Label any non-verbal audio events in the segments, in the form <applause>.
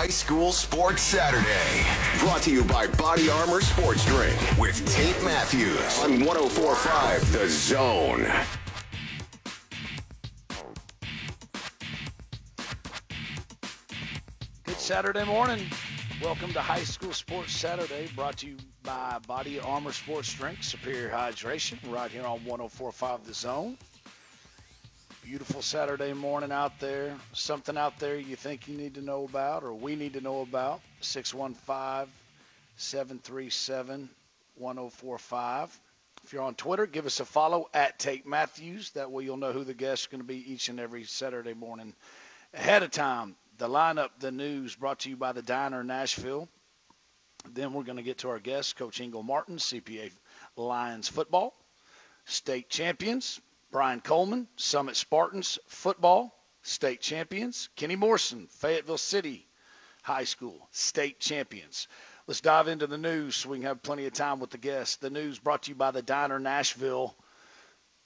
High School Sports Saturday. Brought to you by Body Armor Sports Drink with Tate Matthews on 1045 The Zone. Good Saturday morning. Welcome to High School Sports Saturday, brought to you by Body Armor Sports Drink, Superior Hydration, right here on 1045 The Zone. Beautiful Saturday morning out there. Something out there you think you need to know about or we need to know about. 615 737 1045. If you're on Twitter, give us a follow at Tate Matthews. That way you'll know who the guest is going to be each and every Saturday morning ahead of time. The lineup, the news brought to you by the Diner Nashville. Then we're going to get to our guest, Coach Ingle Martin, CPA Lions football, state champions. Brian Coleman, Summit Spartans football, state champions. Kenny Morrison, Fayetteville City High School, state champions. Let's dive into the news so we can have plenty of time with the guests. The news brought to you by the Diner Nashville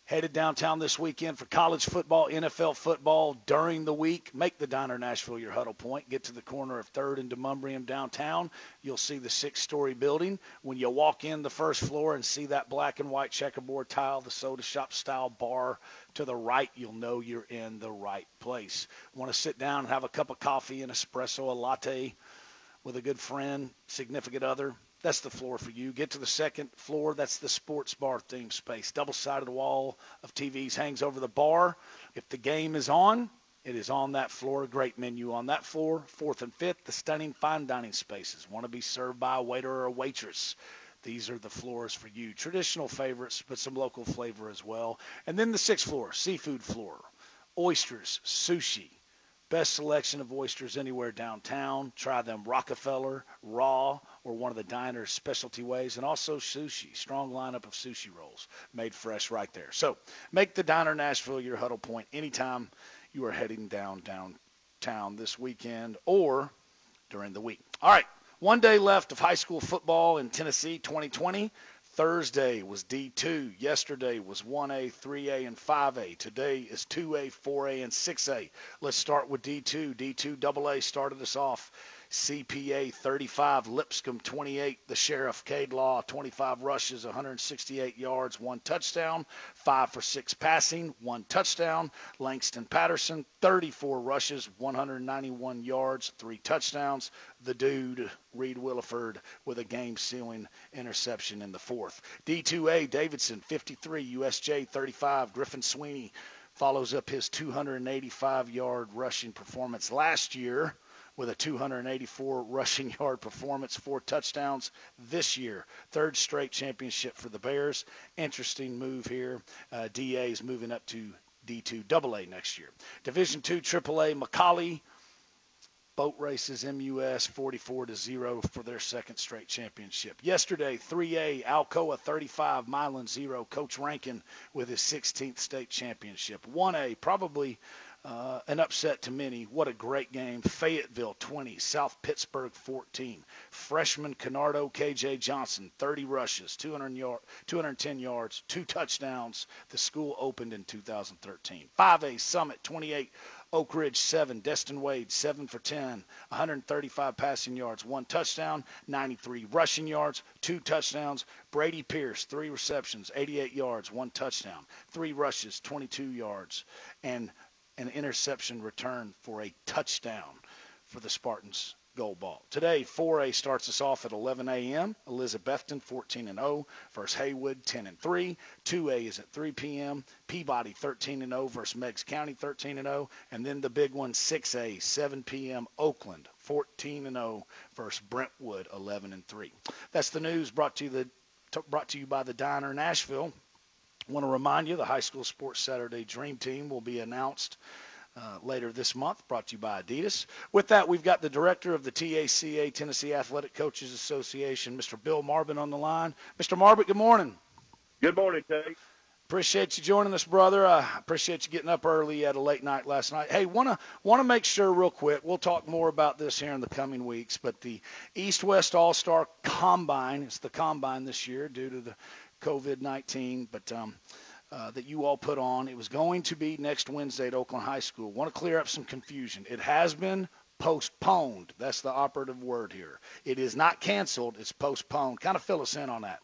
Headed downtown this weekend for college football, NFL football during the week. Make the Diner Nashville your huddle point. Get to the corner of 3rd and Demonbreun downtown. You'll see the six story building. When you walk in the first floor and see that black and white checkerboard tile, the soda shop style bar to the right, you'll know you're in the right place. Want to sit down and have a cup of coffee, an espresso, a latte with a good friend, significant other? That's the floor for you. Get to the second floor. That's the sports bar theme space. Double sided wall of TVs hangs over the bar. If the game is on, it is on that floor. Great menu on that floor. Fourth and fifth, the stunning fine dining spaces. Want to be served by a waiter or a waitress. These are the floors for you. Traditional favorites, but some local flavor as well. And then the sixth floor, seafood floor. Oysters, sushi, Best selection of oysters anywhere downtown. Try them Rockefeller, raw, or one of the diner's specialty ways. And also sushi. Strong lineup of sushi rolls made fresh right there. So make the Diner Nashville your huddle point anytime you are heading down downtown this weekend or during the week. All right. One day left of high school football in Tennessee 2020. Thursday was D2. Yesterday was 1A, 3A, and 5A. Today is 2A, 4A, and 6A. Let's start with D2. D2 AA started us off. CPA 35, Lipscomb 28, the Sheriff Cade Law 25 rushes, 168 yards, one touchdown, five for six passing, one touchdown. Langston Patterson 34 rushes, 191 yards, three touchdowns. The dude Reed Williford with a game-sealing interception in the fourth. D2A Davidson 53, USJ 35, Griffin Sweeney follows up his 285-yard rushing performance last year with a 284 rushing <laughs> yard performance, four touchdowns this year. Third straight championship for the Bears. Interesting move here. Uh, DA is moving up to D2 AA next year. Division two AAA McCallie boat races MUS 44 to 0 for their second straight championship. Yesterday, 3A Alcoa 35 Milan 0 Coach Rankin with his 16th state championship. 1A probably uh, an upset to many. What a great game. Fayetteville 20, South Pittsburg 14. Freshman Canardo KJ Johnson 30 rushes, 200 yard, 210 yards, two touchdowns. The school opened in 2013. 5A Summit 28, Oak Ridge 7, Destin Wade 7 for 10, 135 passing yards, one touchdown, 93 rushing yards, two touchdowns. Brady Pierce, three receptions, 88 yards, one touchdown, three rushes, 22 yards, and an interception return for a touchdown for the Spartans goal ball. Today, 4A starts us off at 11 a.m. Elizabethton 14 and 0 versus Haywood 10 and 3. 2A is at 3 p.m. Peabody 13 and 0 versus Meigs County 13 and 0, and then the big one 6A 7 p.m. Oakland 14 and 0 versus Brentwood 11 and 3. That's the news brought to you the brought to you by the Diner Nashville. I want to remind you the High School Sports Saturday Dream Team will be announced uh, later this month, brought to you by Adidas. With that, we've got the director of the TACA, Tennessee Athletic Coaches Association, Mr. Bill Marbut, on the line. Mr. Marbut, good morning. Good morning, Tate. Appreciate you joining us, brother. I appreciate you getting up early at a late night last night. Hey, want to want to make sure real quick. We'll talk more about this here in the coming weeks. But the East West All Star Combine, it's the combine this year due to the COVID 19, but um, uh, that you all put on. It was going to be next Wednesday at Oakland High School. Want to clear up some confusion. It has been postponed. That's the operative word here. It is not canceled. It's postponed. Kind of fill us in on that.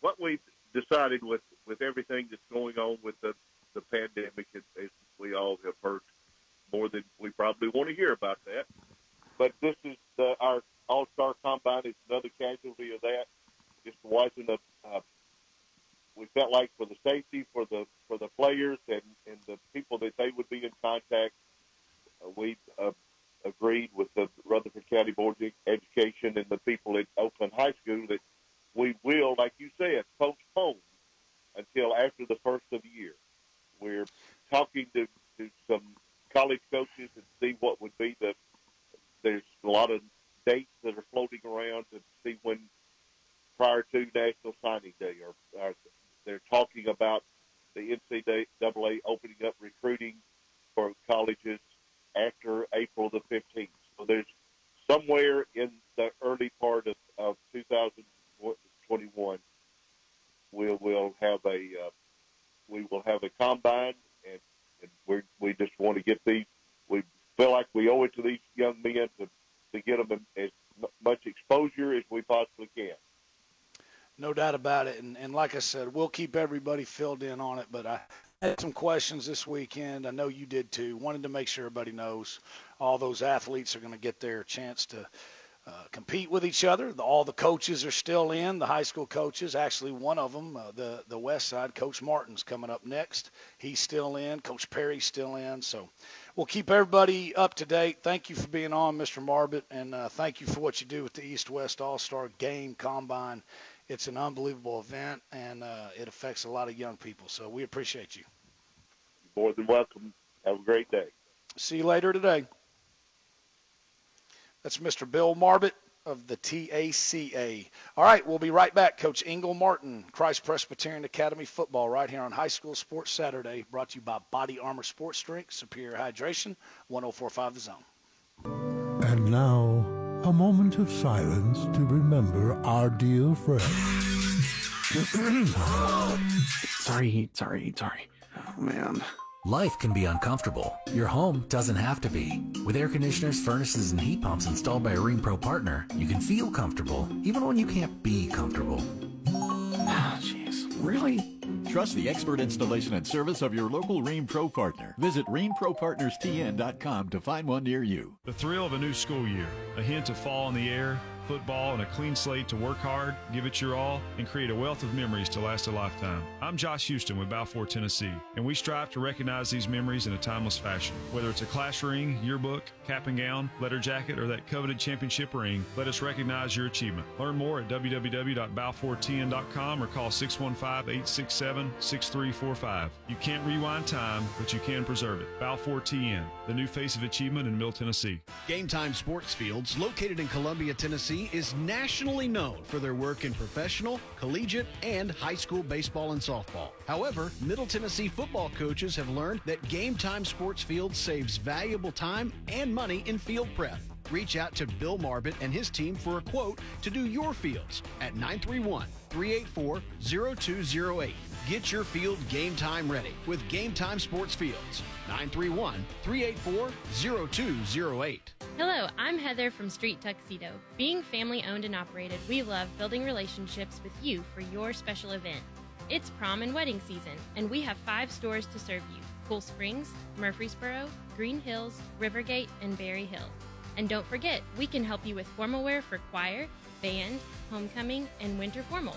What we've decided with with everything that's going on with the the pandemic, as we all have heard more than we probably want to hear about that. But this is the, our All Star Combine. It's another casualty of that. Just wasn't a. Uh, we felt like for the safety for the for the players and and the people that they would be in contact, uh, we uh, agreed with the Rutherford County Board of Education and the people at Oakland High School that we will, like you said, postpone until after the first of the year. We're talking to, to some college coaches and see what would be the. There's a lot of dates that are floating around to see when prior to National Signing Day, or, or they're talking about the NCAA opening up recruiting for colleges after April the 15th. So there's somewhere in the early part of, of 2021, we will have a uh, we will have a combine, and, and we we just want to get these. We feel like we owe it to these young men to to get them as much exposure as we possibly can. No doubt about it, and, and like I said, we'll keep everybody filled in on it. But I had some questions this weekend. I know you did too. Wanted to make sure everybody knows all those athletes are going to get their chance to uh, compete with each other. The, all the coaches are still in. The high school coaches, actually, one of them, uh, the the West Side, Coach Martin's coming up next. He's still in. Coach Perry's still in. So we'll keep everybody up to date. Thank you for being on, Mr. Marbut, and uh, thank you for what you do with the East West All Star Game Combine. It's an unbelievable event, and uh, it affects a lot of young people. So we appreciate you. More than welcome. Have a great day. See you later today. That's Mr. Bill Marbut of the TACA. All right, we'll be right back. Coach Ingle Martin, Christ Presbyterian Academy football, right here on High School Sports Saturday, brought to you by Body Armor Sports Drink, Superior Hydration, 1045 The Zone. And now, a moment of silence to remember our dear friend. <coughs> sorry, sorry, sorry. Oh, man. Life can be uncomfortable. Your home doesn't have to be. With air conditioners, furnaces, and heat pumps installed by a Rheem Pro partner, you can feel comfortable, even when you can't be comfortable. Jeez. Really? Trust the expert installation and service of your local Rheem Pro partner. Visit RheemProPartnersTN.com to find one near you. The thrill of a new school year, a hint of fall in the air, football and a clean slate to work hard, give it your all, and create a wealth of memories to last a lifetime. I'm Josh Houston with Balfour, Tennessee, and we strive to recognize these memories in a timeless fashion. Whether it's a class ring, yearbook, cap and gown, letter jacket, or that coveted championship ring, let us recognize your achievement. Learn more at www.balfourtn.com or call 615-867-6345. You can't rewind time, but you can preserve it. Balfour TN, the new face of achievement in Middle Tennessee. Game Time Sports Fields, located in Columbia, Tennessee, is nationally known for their work in professional, collegiate, and high school baseball and softball. However, Middle Tennessee football coaches have learned that Game Time Sports Field saves valuable time and money in field prep. Reach out to Bill Marbut and his team for a quote to do your fields at 931 384 0208. Get your field game time ready with Game Time Sports Fields. 931 384 0208. Hello, I'm Heather from Street Tuxedo. Being family owned and operated, we love building relationships with you for your special event. It's prom and wedding season, and we have five stores to serve you Cool Springs, Murfreesboro, Green Hills, Rivergate, and Berry Hill. And don't forget, we can help you with formal wear for choir, band, homecoming, and winter formals.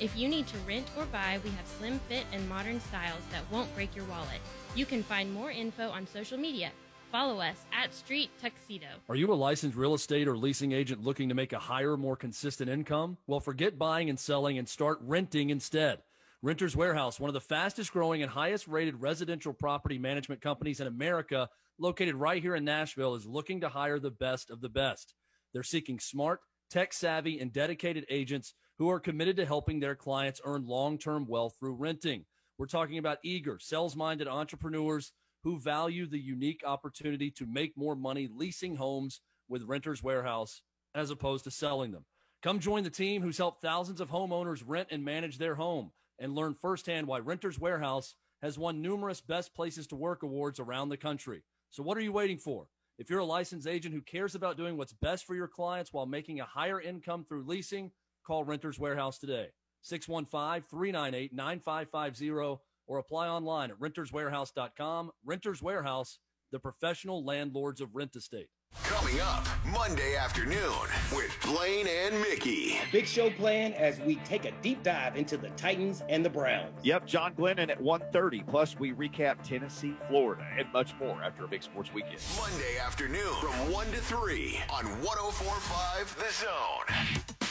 If you need to rent or buy, we have slim fit and modern styles that won't break your wallet. You can find more info on social media Follow us at Street Tuxedo. Are you a licensed real estate or leasing agent looking to make a higher, more consistent income? Well, forget buying and selling and start renting instead. Renters Warehouse, one of the fastest growing and highest rated residential property management companies in America, located right here in Nashville, is looking to hire the best of the best. They're seeking smart, tech savvy, and dedicated agents who are committed to helping their clients earn long term wealth through renting. We're talking about eager, sales minded entrepreneurs who value the unique opportunity to make more money leasing homes with Renters Warehouse as opposed to selling them. Come join the team who's helped thousands of homeowners rent and manage their home and learn firsthand why Renters Warehouse has won numerous Best Places to Work awards around the country. So, what are you waiting for? If you're a licensed agent who cares about doing what's best for your clients while making a higher income through leasing, call Renters Warehouse today. 615 398 9550 or apply online at renterswarehouse.com. Renters Warehouse, the professional landlords of rent estate. Coming up Monday afternoon with Blaine and Mickey. Big show plan as we take a deep dive into the Titans and the Browns. Yep, John Glennon at 1.30. Plus, we recap Tennessee, Florida, and much more after a big sports weekend. Monday afternoon from 1 to 3 on 1045 The Zone.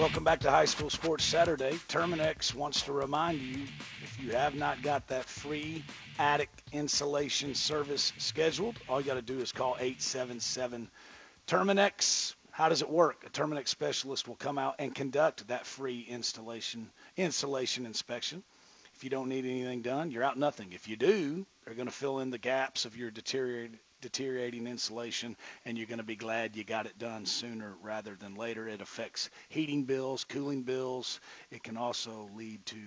Welcome back to High School Sports Saturday. Terminix wants to remind you if you have not got that free attic insulation service scheduled, all you got to do is call 877 Terminix. How does it work? A Terminix specialist will come out and conduct that free installation insulation inspection. If you don't need anything done, you're out nothing. If you do, they're going to fill in the gaps of your deteriorated deteriorating insulation, and you're going to be glad you got it done sooner rather than later. It affects heating bills, cooling bills. It can also lead to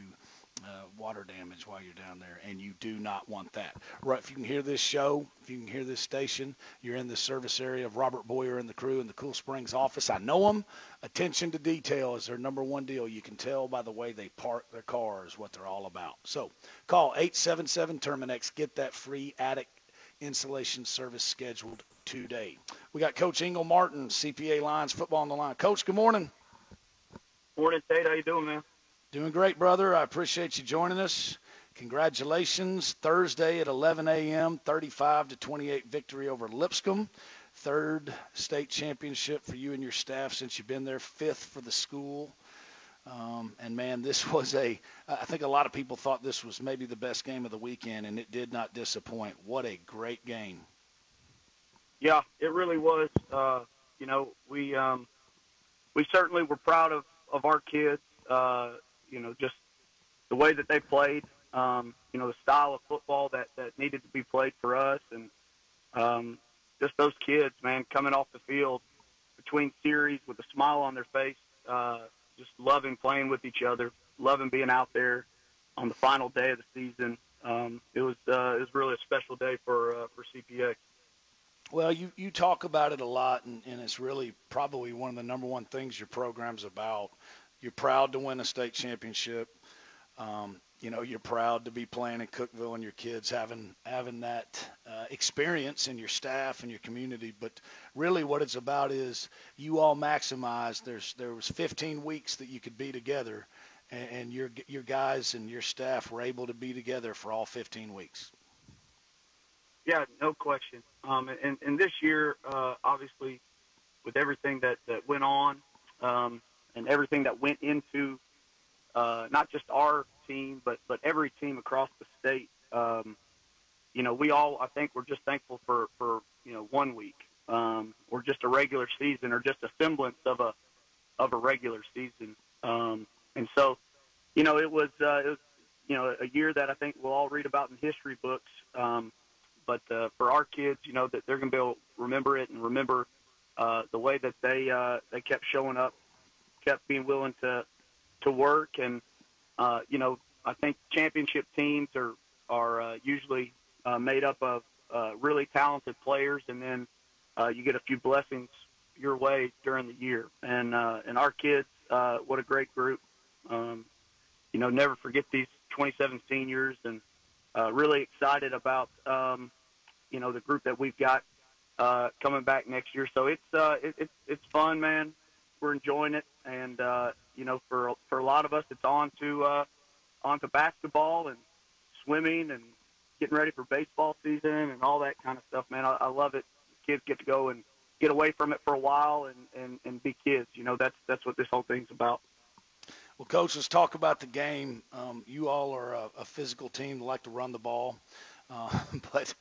uh, water damage while you're down there, and you do not want that. Right? If you can hear this show, if you can hear this station, you're in the service area of Robert Boyer and the crew in the Cool Springs office. I know them. Attention to detail is their number one deal. You can tell by the way they park their cars what they're all about. So call 877 Terminix. Get that free attic insulation service scheduled today. We got Coach Ingle Martin, CPA Lions football on the line. Coach, good morning. Morning, Tate. How you doing, man? Doing great, brother. I appreciate you joining us. Congratulations. Thursday at 11 a.m., 35 to 28 victory over Lipscomb. Third state championship for you and your staff since you've been there. Fifth for the school. Um, and man, this <laughs> was a. I think a lot of people thought this was maybe the best game of the weekend, and it did not disappoint. What a great game! Yeah, it really was. Uh, you know, we um, we certainly were proud of of our kids. Uh, you know, just the way that they played. Um, you know, the style of football that that needed to be played for us, and um, just those kids, man, coming off the field between series with a smile on their face. Uh, just loving playing with each other, loving being out there on the final day of the season. Um, it was uh, it was really a special day for uh, for CPA. Well, you you talk about it a lot, and, and it's really probably one of the number one things your program's about. You're proud to win a state championship. Um, you know, you're proud to be playing in Cookeville and your kids having having that experience in your staff and your community. But really, what it's about is you all maximize. There's there was 15 weeks that you could be together, and, and your your guys and your staff were able to be together for all 15 weeks. Yeah, no question. Um, and, and this year, uh, obviously, with everything that, that went on um, and everything that went into uh, not just our team, but but every team across the state. Um, you know, we all I think we're just thankful for for you know one week um, or just a regular season or just a semblance of a of a regular season. Um, and so, you know, it was uh, it was you know a year that I think we'll all read about in history books. Um, but uh, for our kids, you know, that they're going to be able to remember it and remember uh, the way that they uh, they kept showing up, kept being willing to to work, and uh, you know, I think championship teams are are uh, usually uh, made up of uh, really talented players, and then uh, you get a few blessings your way during the year. And uh, and our kids, uh, what a great group. Um, you know, never forget these 27 seniors, and uh, really excited about um, you know the group that we've got uh, coming back next year. So it's uh, it, it's it's fun, man. We're enjoying it, and uh, you know, for for a lot of us, it's on to uh, on to basketball and swimming and getting ready for baseball season and all that kind of stuff. Man, I, I love it. Kids get to go and get away from it for a while and, and, and be kids. You know, that's that's what this whole thing's about. Well, coach, let's talk about the game. Um, you all are a, a physical team like to run the ball, uh, <laughs> but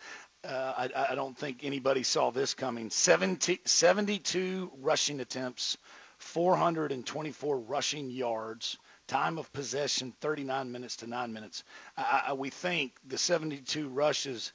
uh, I, I don't think anybody saw this coming. 70, 72 rushing attempts, 424 rushing yards, time of possession 39 minutes to 9 minutes. I, I, we think the 72 rushes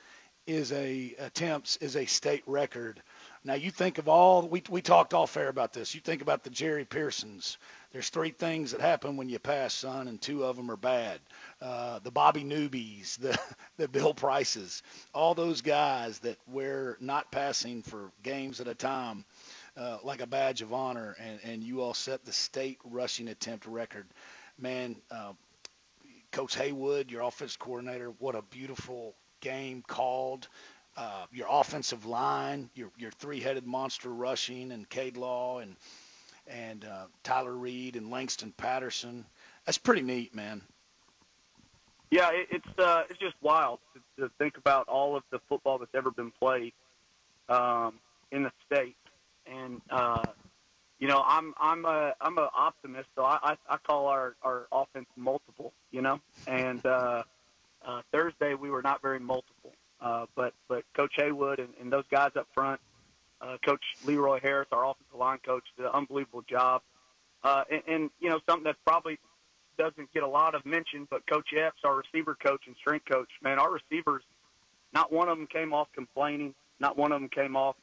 is a attempts is a state record. Now you think of all we we talked all fair about this. You think about the Jerry Pearsons. There's three things that happen when you pass, son, and two of them are bad. uh, the Bobby Newbies, the <laughs> the Bill Prices, all those guys that wear not passing for games at a time uh, like a badge of honor, and, and you all set the state rushing attempt record. Man, uh, Coach Haywood, your offense coordinator, what a beautiful game called. Uh, your offensive line, your your three-headed monster rushing, and Cade Law and and uh, Tyler Reed and Langston Patterson. That's pretty neat, man. Yeah, it, it's uh, it's just wild to, to think about all of the football that's ever been played um, in the state, and uh, you know, I'm I'm a I'm an optimist, so I, I I call our our offense multiple, you know, and uh, uh, Thursday we were not very multiple, uh, but but Coach Haywood and, and those guys up front, uh, Coach Leroy Harris, our offensive line coach, did an unbelievable job, uh, and, and you know something that probably doesn't get a lot of mention, but Coach Epps, our receiver coach and strength coach, man, our receivers, not one of them came off complaining, not one of them came off,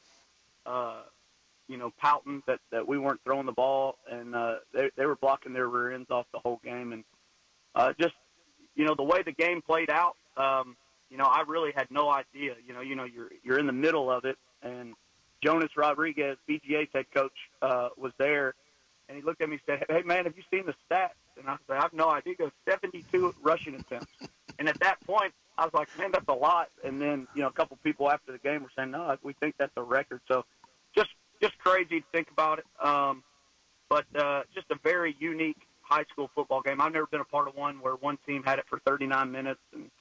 uh, you know, pouting that that we weren't throwing the ball, and uh, they they were blocking their rear ends off the whole game, and uh, just you know the way the game played out, um, you know, I really had no idea. You know, you know, you're you're in the middle of it, and Jonas Rodriguez, BGA's head coach, uh, was there, and he looked at me and said, "Hey man, have you seen the stats?" And I said, "I have no idea." Goes, "72 rushing attempts," and at that point, I was like, "Man, that's a lot." And then you know, a couple people after the game were saying, "No, we think that's a record." So, just crazy to think about it. Um, but uh, just a very unique high school football game. I've never been a part of one where one team had it for 39 minutes, and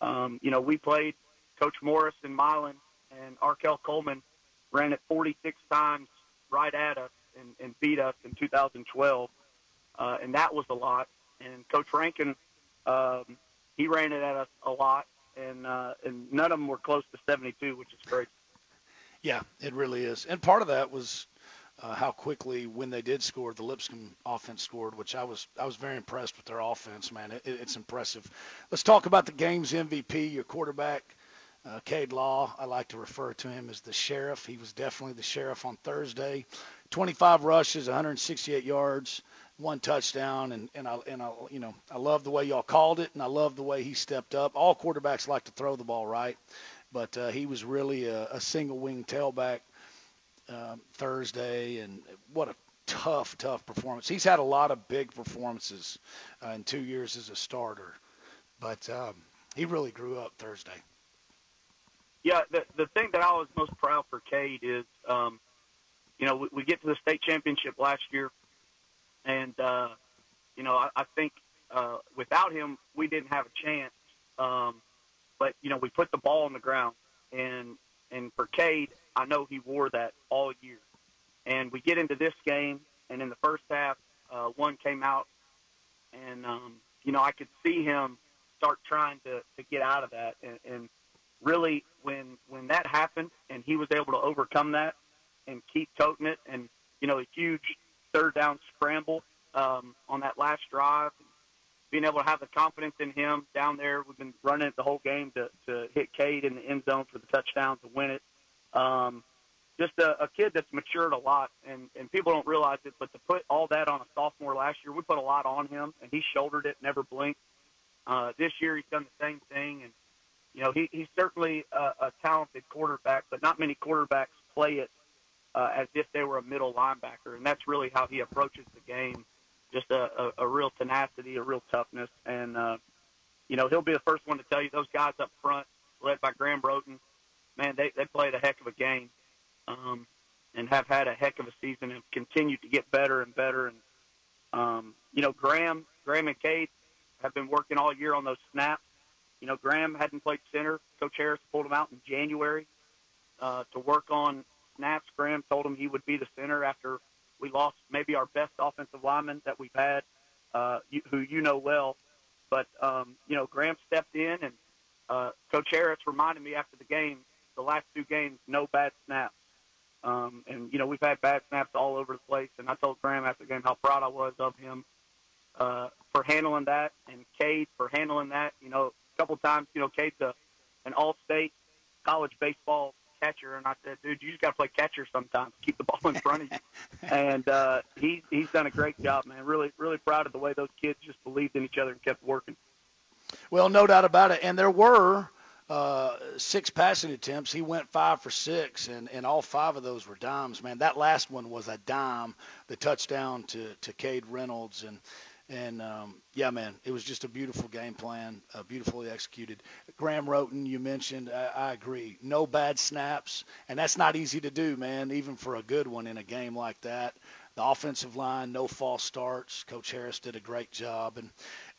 um, you know, we played Coach Morris and Milan and Arkell Coleman ran it 46 times right at us and, and beat us in 2012, uh, and that was a lot. And Coach Rankin, um, he ran it at us a lot, and uh, and none of them were close to 72, which is great. Yeah, it really is. And part of that was uh, how quickly, when they did score, the Lipscomb offense scored, which I was I was very impressed with their offense. Man, it, it's impressive. Let's talk about the game's MVP, your quarterback, uh, Cade Law. I like to refer to him as the sheriff. He was definitely the sheriff on Thursday. 25 rushes, 168 yards, one touchdown, and and I and I you know I love the way y'all called it, and I love the way he stepped up. All quarterbacks like to throw the ball right, but uh, he was really a, a single wing tailback um, Thursday, and what a tough, tough performance. He's had a lot of big performances uh, in two years as a starter, but um, he really grew up Thursday. Yeah, the the thing that I was most proud for Cade is, um, you know, we, we get to the state championship last year, and uh, you know, I, I think uh, without him we didn't have a chance. Um, but you know, we put the ball on the ground, and and for Cade, I know he wore that all year. And we get into this game, and in the first half, uh, one came out, and um, you know I could see him start trying to to get out of that, and, and really when when that happened, and he was able to overcome that and keep toting it, and you know a huge third down scramble um, on that last drive, being able to have the confidence in him down there. We've been running it the whole game to to hit Cade in the end zone for the touchdown to win it. Um, just a, a kid that's matured a lot, and and people don't realize it, but to put all that on a sophomore last year, we put a lot on him, and he shouldered it, never blinked. Uh, this year, he's done the same thing, and you know he, he's certainly a, a talented quarterback, but not many quarterbacks play it uh, as if they were a middle linebacker, and that's really how he approaches the game. Just a, a, a real tenacity, a real toughness, and uh, you know he'll be the first one to tell you those guys up front, led by Graham Broughton, man, they they played a heck of a game, um, and have had a heck of a season and continued to get better and better. And um, you know, Graham, Graham and Cade have been working all year on those snaps. You know, Graham hadn't played center. Coach Harris pulled him out in January uh, to work on snaps. Graham told him he would be the center after we lost maybe our best offensive lineman that we've had, uh, you, who you know well. But um, you know, Graham stepped in, and uh, Coach Harris reminded me after the game the last two games, no bad snaps. Um, and you know we've had bad snaps all over the place. And I told Graham after the game how proud I was of him uh, for handling that, and Cade for handling that. You know, a couple times, you know, Cade's a, an all-state college baseball catcher, and I said, dude, you just got to play catcher sometimes. Keep the <laughs> ball in front of you. and uh, he he's done a great job, man. Really really proud of the way those kids just believed in each other and kept working. Well, no doubt about it. And there were uh, six passing attempts. He went five for six, and, and all five of those were dimes. Man, that last one was a dime, the touchdown to to Cade Reynolds, and and um, yeah, man, it was just a beautiful game plan, uh, beautifully executed. Graham Roten, you mentioned, I, I agree. No bad snaps, and that's not easy to do, man, even for a good one in a game like that. The offensive line, no false starts. Coach Harris did a great job, and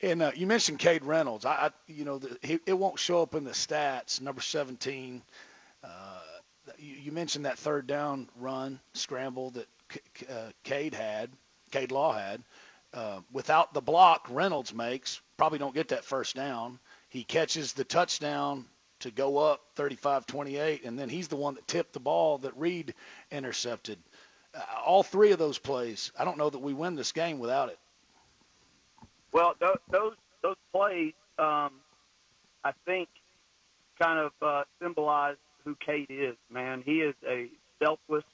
and uh, you mentioned Cade Reynolds. I, I you know, the, he, it won't show up in the stats. Number 17. Uh, you, you mentioned that third down run scramble that uh, Cade had, Cade Law had. Uh, without the block Reynolds makes, probably don't get that first down. He catches the touchdown to go up 35-28, and then he's the one that tipped the ball that Reed intercepted. Uh, all three of those plays, I don't know that we win this game without it. Well, those those, those plays, um, I think, kind of uh, symbolize who Cade is. Man, he is a selfless,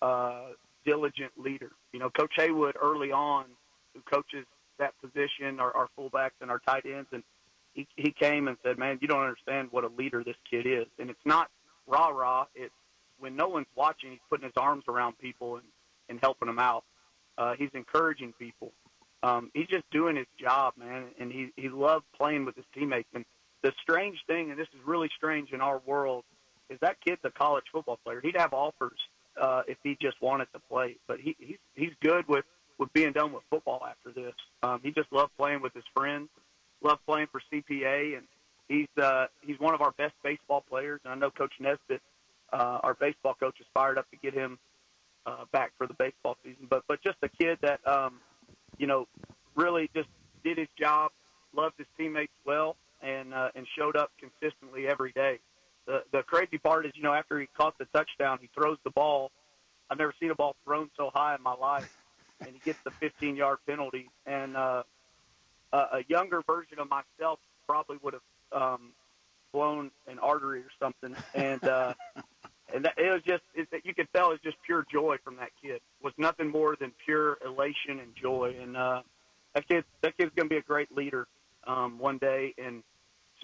uh, diligent leader. You know, Coach Haywood early on who coaches that position, our, our fullbacks and our tight ends, and he, he came and said, "Man, you don't understand what a leader this kid is." And it's not rah rah. It's when no one's watching, he's putting his arms around people and and helping them out. Uh, he's encouraging people. Um, he's just doing his job, man, and he he loved playing with his teammates. And the strange thing, and this is really strange in our world, is that kid's a college football player. He'd have offers uh, if he just wanted to play, but he he's he's good with with being done with football after this. Um, he just loved playing with his friends, loved playing for CPA, and he's uh, he's one of our best baseball players. And I know Coach Nesbitt, uh, our baseball coach, is fired up to get him uh, back for the baseball season. But but just a kid that um, you know really just did his job, loved his teammates well, and uh, and showed up consistently every day. The the crazy part is you know after he caught the touchdown, he throws the ball. I've never seen a ball thrown so high in my life and he gets the 15 yard penalty. And uh, a, a younger version of myself probably would have um, blown an artery or something. And uh, <laughs> and that, it was just it, you could tell it was just pure joy from that kid. It was nothing more than pure elation and joy. And uh, that kid that kid's going to be a great leader um, one day. And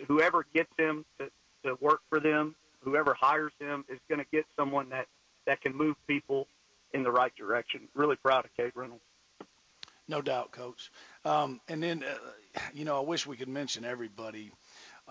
whoever gets him to, to work for them, whoever hires him, is going to get someone that that can move people in the right direction. Really proud of Cade Reynolds. No doubt, Coach. Um, and then, uh, you know, I wish we could mention everybody.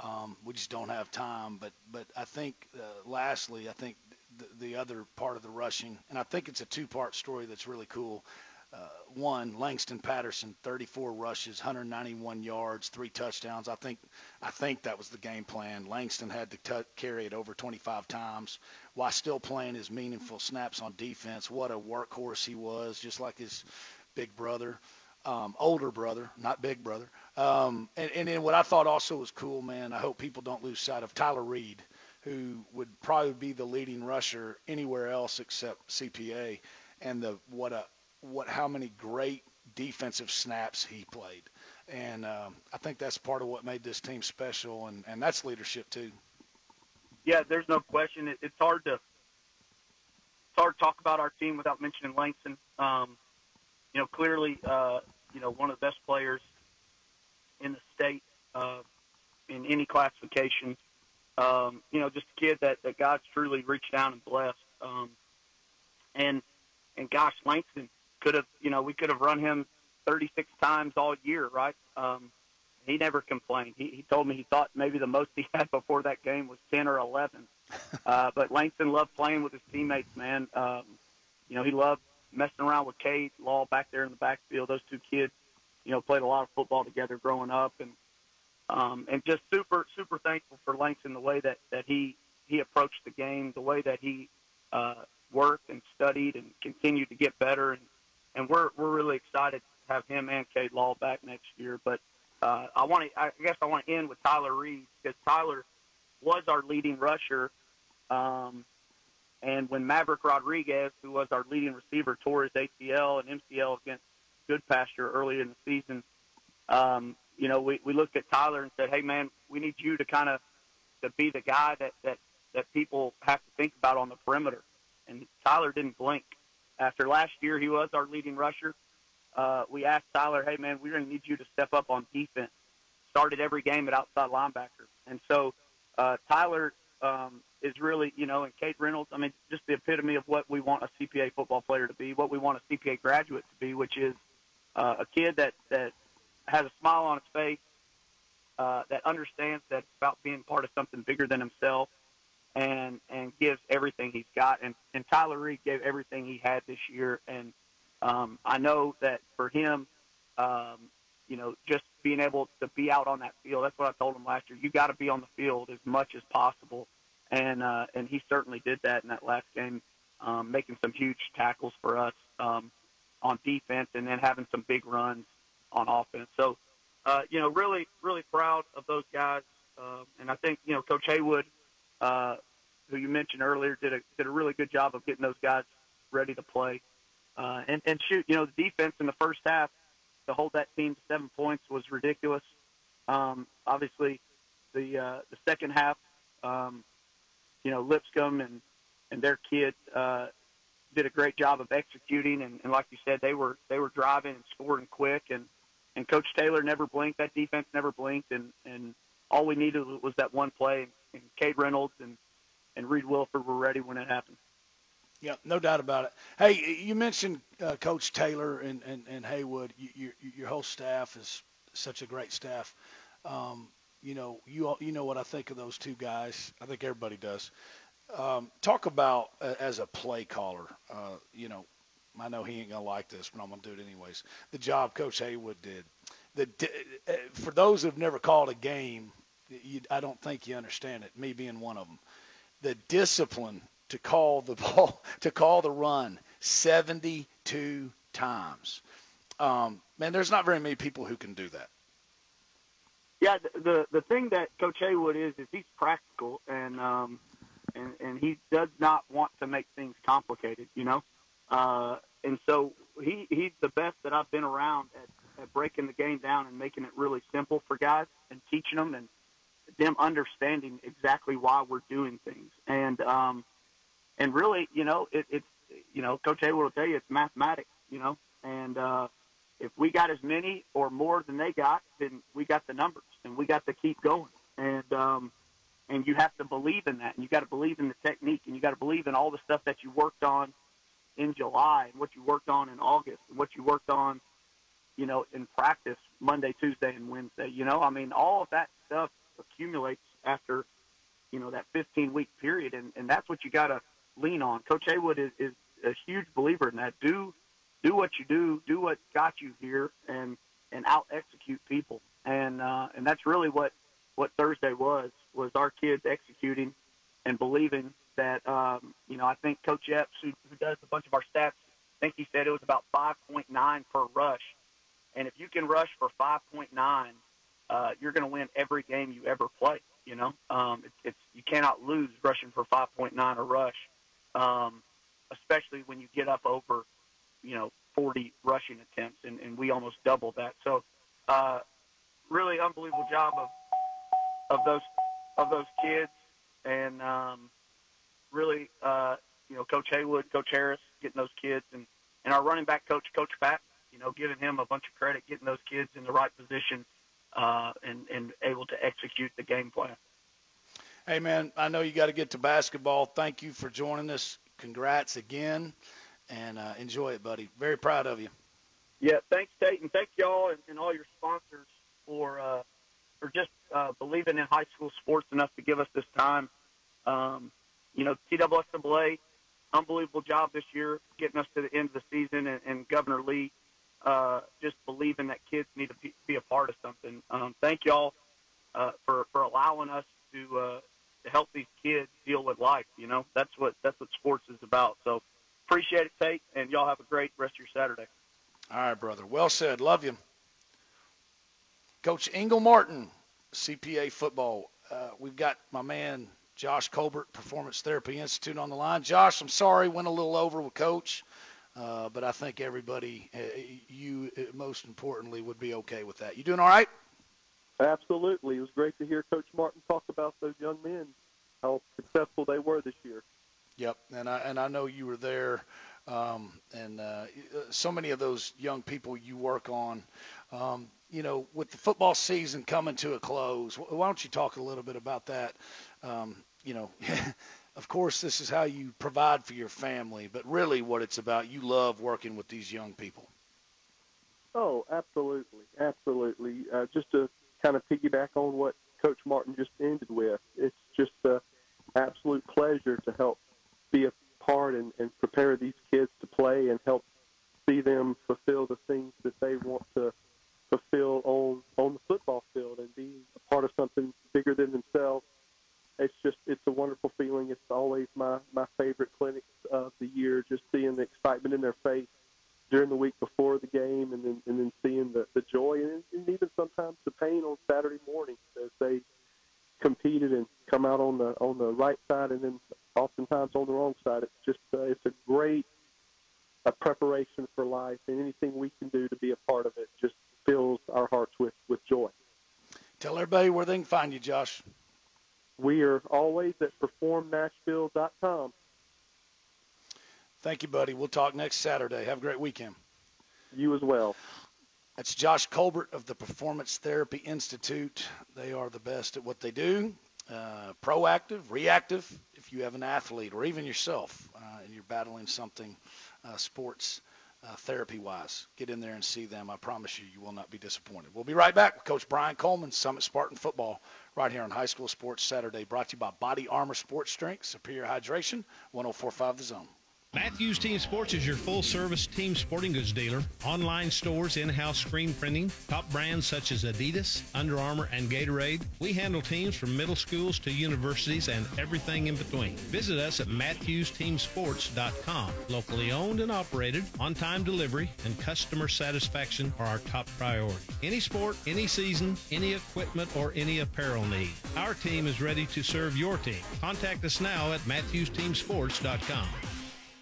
Um, we just don't have time. But but I think, uh, lastly, I think the, the other part of the rushing, and I think it's a two-part story that's really cool. Uh, one, Langston Patterson, 34 rushes, 191 yards, three touchdowns. I think, I think that was the game plan. Langston had to t- carry it over 25 times while still playing his meaningful snaps on defense. What a workhorse he was, just like his big brother, um, older brother, not big brother. Um, and, and then what I thought also was cool, man. I hope people don't lose sight of Tyler Reed, who would probably be the leading rusher anywhere else except CPA, and the what a what how many great defensive snaps he played. And um, I think that's part of what made this team special, and, and that's leadership too. Yeah, there's no question. It, it's hard to it's hard to talk about our team without mentioning Langston. Um, you know, clearly, uh, you know, one of the best players in the state uh, in any classification. Um, you know, just a kid that, that God's truly reached down and blessed. Um, and and gosh, Langston, could have, you know, we could have run him 36 times all year, right? Um, he never complained. He, he told me he thought maybe the most he <laughs> had before that game was 10 or 11. <laughs> Uh, but Langston loved playing with his teammates, man. Um, you know, he loved messing around with Cade Law back there in the backfield. Those two kids, you know, played a lot of football together growing up, and um, and just super super thankful for Langston the way that that he he approached the game, the way that he uh, worked and studied and continued to get better, and and we're we're really excited to have him and Cade Law back next year. But uh, I want to, I guess, I want to end with Tyler Reed because Tyler was our leading rusher, um, and when Maverick Rodriguez, who was our leading receiver, tore his ACL and MCL against Goodpasture early in the season, um, you know, we we looked at Tyler and said, "Hey, man, we need you to kind of to be the guy that that that people have to think about on the perimeter." And Tyler didn't blink after last year, he was our leading rusher. Uh, we asked Tyler, hey, man, we're going to need you to step up on defense started every game at outside linebacker. And so uh, Tyler um, is really, you know, and Cade Reynolds, I mean, just the epitome of what we want a CPA football player to be, what we want a CPA graduate to be, which is uh, a kid that, that has a smile on his face, uh, that understands that it's about being part of something bigger than himself, and and gives everything he's got. And, and Tyler Reed gave everything he had this year. And um, I know that for him, um, you know, just being able to be out on that field. That's what I told him last year. You got to be on the field as much as possible, and uh, and he certainly did that in that last game, um, making some huge tackles for us um, on defense, and then having some big runs on offense. So, uh, you know, really really proud of those guys, uh, and I think you know Coach Haywood, uh, who you mentioned earlier, did a did a really good job of getting those guys ready to play. Uh, and, and shoot, you know, the defense in the first half to hold that team to seven points was ridiculous. Um, obviously, the uh, the second half, um, you know, Lipscomb and and their kid uh, did a great job of executing, and, and like you said, they were they were driving and scoring quick, and and Coach Taylor never blinked. That defense never blinked, and and all we needed was that one play, and Cade Reynolds and and Reed Wilford were ready when it happened. Yeah, no doubt about it. Hey, you mentioned uh, Coach Taylor and, and, and Haywood. You, your, your whole staff is such a great staff. Um, you know, you all, you know what I think of those two guys. I think everybody does. Um, talk about uh, as a play caller. Uh, you know, I know he ain't gonna like this, but I'm gonna do it anyways. The job Coach Haywood did. The uh, for those who've never called a game, you, I don't think you understand it. Me being one of them. The discipline to call the <laughs> ball to call the run 72 times. Um, man, there's not very many people who can do that. Yeah, the the thing that Coach Haywood is is he's practical and um, and and he does not want to make things complicated, you know. Uh, and so he he's the best that I've been around at, at breaking the game down and making it really simple for guys and teaching them and them understanding exactly why we're doing things. And um, and really, you know, it, it's you know, Coach Haywood will tell you it's mathematics, you know, and uh, if we got as many or more than they got, then we got the numbers, and we got to keep going, and um, and you have to believe in that, and you got to believe in the technique, and you got to believe in all the stuff that you worked on in July, and what you worked on in August, and what you worked on, you know, in practice Monday, Tuesday, and Wednesday. You know, I mean, all of that stuff accumulates after, you know, that 15 week period, and and that's what you got to lean on. Coach Haywood is, is a huge believer in that. Do do what you do, do what got you here, and and out execute people. And uh, and that's really what what Thursday was was our kids executing and believing that um, you know I think Coach Epps who, who does a bunch of our stats I think he said it was about 5.9 per rush, and if you can rush for 5.9, uh, you're going to win every game you ever play. You know, um, it's, it's you cannot lose rushing for 5.9 a rush um, especially when you get up over, you know, 40 rushing attempts, and, and we almost doubled that. So, uh, really unbelievable job of of those of those kids, and um, really, uh, you know, Coach Haywood, Coach Harris, getting those kids, and and our running back coach, Coach Pat, you know, giving him a bunch of credit, getting those kids in the right position, uh, and and able to execute the game plan. Hey, man, I know you got to get to basketball. Thank you for joining us. Congrats again, and uh, enjoy it, buddy. Very proud of you. Yeah, thanks, Tate, and thank y'all and, and all your sponsors for uh, for just uh, believing in high school sports enough to give us this time. Um, you know, TSSAA, unbelievable job this year getting us to the end of the season, and, and Governor Lee uh, just believing that kids need to be, a part of something. Um, thank y'all uh, for for allowing us to uh, to help these kids deal with life. You know, that's what that's what sports is about. So appreciate it, Tate, and y'all have a great rest of your Saturday. All right, brother. Well said. Love you. Coach Ingle Martin, CPA football. Uh, we've got my man Josh Colbert, Performance Therapy Institute, on the line. Josh, I'm sorry, went a little over with Coach, uh, but I think everybody, uh, you uh, most importantly, would be okay with that. You doing all right? Absolutely. It was great to hear Coach Martin talk about those young men, how successful they were this year. Yep, and I and I know you were there, um, and uh, so many of those young people you work on. Um, you know, with the football season coming to a close, why don't you talk a little bit about that? Um, you know, <laughs> of course, this is how you provide for your family, but really what it's about, you love working with these young people. Oh, absolutely, absolutely. Uh, just to kind of piggyback on what Coach Martin just ended with, it's just an absolute pleasure to help be a part and, and prepare these kids to play and help see them fulfill the things that they want to fulfill on on the football field and be a part of something bigger than themselves. It's just it's a wonderful feeling. It's always my my favorite clinics of the year. Just seeing the excitement in their face during the week before the game, and then and then seeing the the joy and, and even sometimes the pain on Saturday morning as they competed and come out on the on the right side, and then oftentimes on the wrong side. It's just uh, it's a great a preparation for life, and anything we can do to be a part of it just fills our hearts with with joy. Tell everybody where they can find you, Josh. We are always at performnashville.com. Thank you, buddy. We'll talk next Saturday. Have a great weekend. You as well. That's Josh Colbert of the Performance Therapy Institute. They are the best at what they do. Uh, proactive, reactive. If you have an athlete or even yourself uh, and you're battling something uh, sports uh, therapy wise, get in there and see them. I promise you, you will not be disappointed. We'll be right back with Coach Brian Coleman, Summit Spartan Football, right here on High School Sports Saturday, brought to you by Body Armor Sports Drink, Superior Hydration, 1045 The Zone. Matthews Team Sports is your full service team sporting goods dealer. Online stores, in house screen printing, top brands such as Adidas, Under Armour, and Gatorade. We handle teams from middle schools to universities and everything in between. Visit us at MatthewsTeamSports.com. Locally owned and operated, on time delivery, and customer satisfaction are our top priority. Any sport, any season, any equipment, or any apparel need. Our team is ready to serve your team. Contact us now at MatthewsTeamSports.com.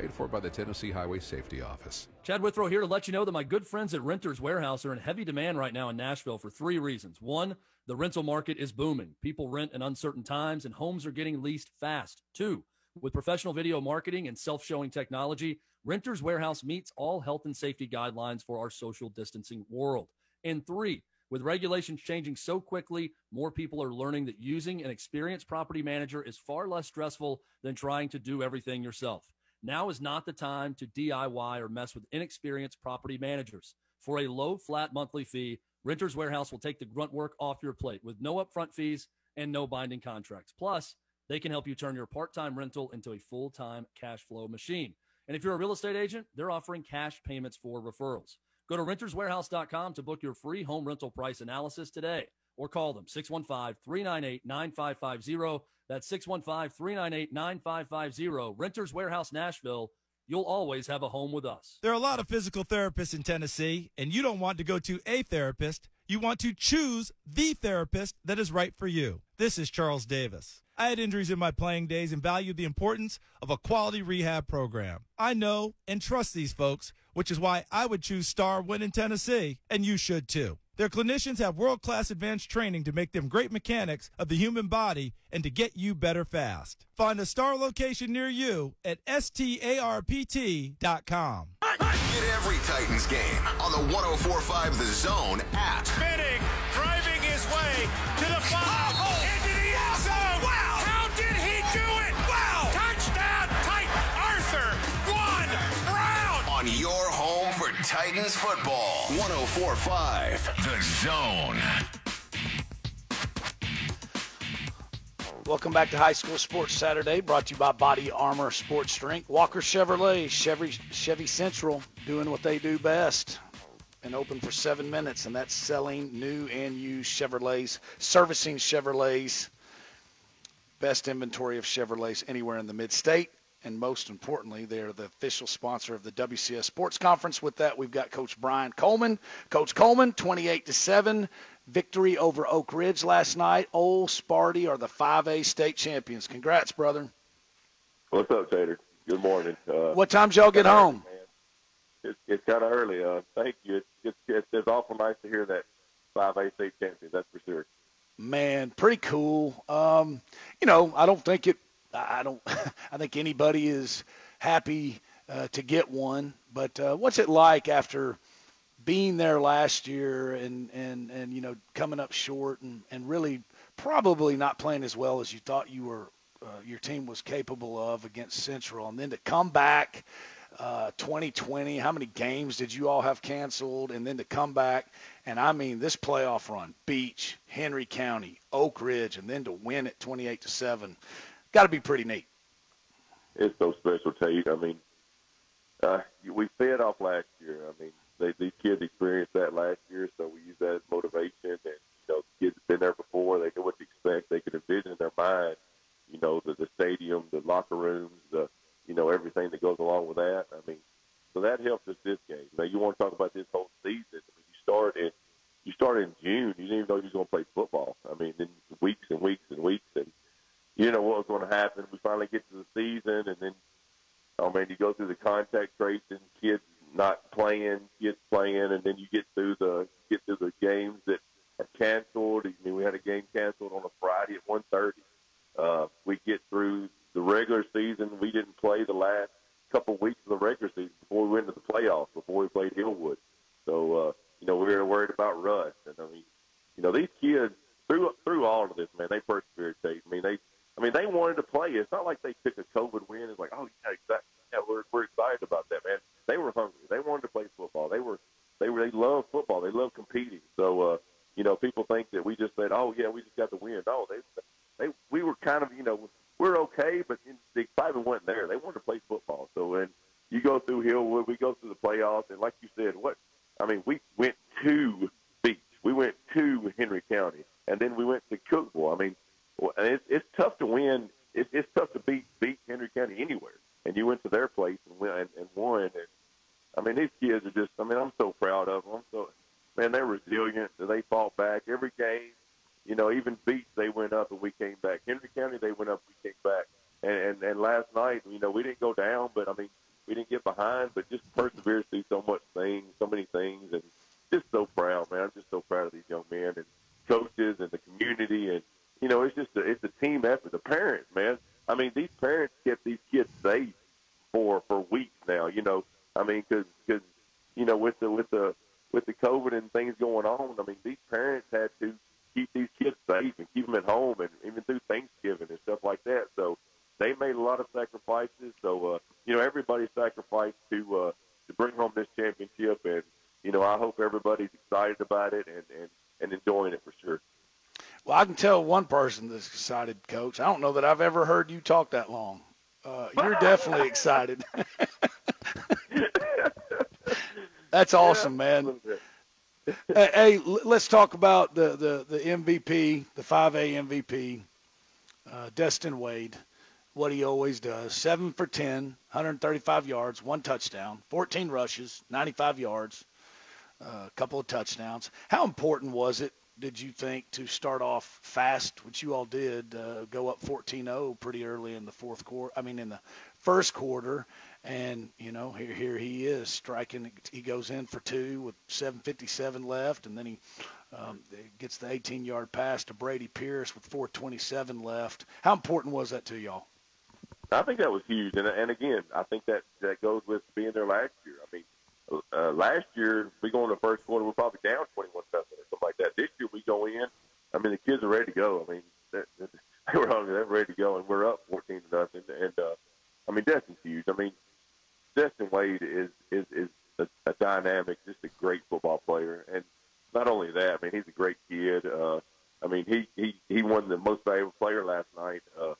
Paid for by the Tennessee Highway Safety Office. Chad Withrow here to let you know that my good friends at Renters Warehouse are in heavy demand right now in Nashville for three reasons. One, the rental market is booming. People rent in uncertain times and homes are getting leased fast. Two, with professional video marketing and self showing technology, Renters Warehouse meets all health and safety guidelines for our social distancing world. And three, with regulations changing so quickly, more people are learning that using an experienced property manager is far less stressful than trying to do everything yourself. Now is not the time to DIY or mess with inexperienced property managers. For a low, flat monthly fee, Renters Warehouse will take the grunt work off your plate with no upfront fees and no binding contracts. Plus, they can help you turn your part time rental into a full time cash flow machine. And if you're a real estate agent, they're offering cash payments for referrals. Go to renterswarehouse.com to book your free home rental price analysis today or call them 615 398 9550. That's 615 398 9550. Renters Warehouse Nashville. You'll always have a home with us. There are a lot of physical therapists in Tennessee, and you don't want to go to a therapist. You want to choose the therapist that is right for you. This is Charles Davis. I had injuries in my playing days and valued the importance of a quality rehab program. I know and trust these folks, which is why I would choose Star Win in Tennessee, and you should too. Their clinicians have world class advanced training to make them great mechanics of the human body and to get you better fast. Find a star location near you at starpt.com. Get every Titans game on the 1045 The Zone app. Spinning, driving his way to the five. Titans football. 1045 The Zone. Welcome back to High School Sports Saturday, brought to you by Body Armor Sports Drink. Walker Chevrolet, Chevy, Chevy Central, doing what they do best. And open for seven minutes, and that's selling new and used Chevrolets, servicing Chevrolets, best inventory of Chevrolets anywhere in the mid-state. And most importantly, they're the official sponsor of the WCS Sports Conference. With that, we've got Coach Brian Coleman. Coach Coleman, 28 to seven, victory over Oak Ridge last night. Old Sparty are the 5A state champions. Congrats, brother. What's up, Tater? Good morning. Uh, What time y'all get home? it's, it's kind of early. Uh, thank you. It's, it's, it's, it's awful nice to hear that 5A state champion. That's for sure. Man, pretty cool. Um, you know, I don't think it. I don't. <laughs> I think anybody is happy uh, to get one. But uh, what's it like after being there last year and and and you know coming up short and and really probably not playing as well as you thought you were uh, your team was capable of against Central, and then to come back. Uh, 2020, how many games did you all have canceled? And then to come back, and I mean this playoff run, Beach, Henry County, Oak Ridge, and then to win it 28 to seven, got to be pretty neat. It's so special, Tate. I mean, uh, we fed off last year. I mean, they, these kids experienced that last year, so we use that as motivation. And you know, the kids have been there before; they know what to expect. They can envision in their mind, you know, the, the stadium, the locker rooms, the you know everything that goes along with that. I mean, so that helped us this game. Now, you want to talk about this whole season? I mean, you start in you started in June. You didn't even know you were going to play football. I mean, in weeks and weeks and weeks, and you know what was going to happen. We finally get to the season, and then oh man, you go through the contact tracing, kids not playing, kids playing, and then you get through the get through the games that are canceled. I mean, we had a game canceled on a Friday at one thirty. Uh, we get through the regular season. We didn't play the last couple weeks of the regular season before we went to the playoffs. Before we played Hillwood, so uh, you know we were worried about rust. And I mean, you know these kids through through all of this, man, they persevered. I mean, they I mean they wanted to play. It's not like they took a COVID win. It's like, oh yeah, exactly. Yeah, we're we're excited about that, man. They were hungry. They wanted to play football. They were they were they love football. They love competing. So uh, you know, people think that we just said, oh yeah, we just got the win. No, they they we were kind of you know we're okay, but the excitement wasn't there. They wanted to play football. So when you go through Hillwood, we go through the playoffs, and like you said, what I mean, we went to Beach, we went to Henry County, and then we went to Cookeville. I mean, it's, it's tough to win. It's, it's tough to beat beat Henry County anywhere. And you went to their place and win and, and won. And I mean, these kids are just. I mean, I'm so proud of them. So man, they're resilient. They fought back every game. You know, even Beach they went up and we came back. Henry County they went up, we came back. And, and and last night, you know, we didn't go down, but I mean, we didn't get behind, but just persevered through so much things, so many things, and just so proud, man. I'm just so proud of these young men and coaches and the community, and you know, it's just a, it's a team effort. The parents, man. I mean, these parents kept these kids safe for for weeks now. You know, I mean, because because you know, with the with the with the COVID and things going on, I mean, these parents had to keep these kids safe and keep them at home, and even through Thanksgiving and stuff like that. So they made a lot of sacrifices. So uh, you know, everybody sacrificed to uh, to bring home this championship, and you know, I hope everybody's excited about it and and and enjoying it for sure. Well, I can tell one person that's excited, Coach. I don't know that I've ever heard you talk that long. Uh, you're definitely <laughs> excited. <laughs> that's awesome, man. Hey, hey, let's talk about the, the, the MVP, the 5A MVP, uh, Destin Wade, what he always does. 7 for 10, 135 yards, one touchdown, 14 rushes, 95 yards, uh, a couple of touchdowns. How important was it did you think to start off fast, which you all did, uh, go up 14-0 pretty early in the fourth quarter? I mean, in the first quarter, and you know, here here he is striking. He goes in for two with 7:57 left, and then he um, gets the 18-yard pass to Brady Pierce with 4:27 left. How important was that to y'all? I think that was huge, and and again, I think that that goes with being there last year. I mean, uh, last year we go in the first quarter, we're probably down 21 nothing or something like that. This year we go in. I mean, the kids are ready to go. I mean, <laughs> they, were hungry, they're ready to go, and we're up 14 to nothing. And uh, I mean, Destin's huge. I mean, Destin Wade is is is a, a dynamic, just a great football player, and not only that, I mean, he's a great kid. Uh, I mean, he he he won the most valuable player last night. Uh,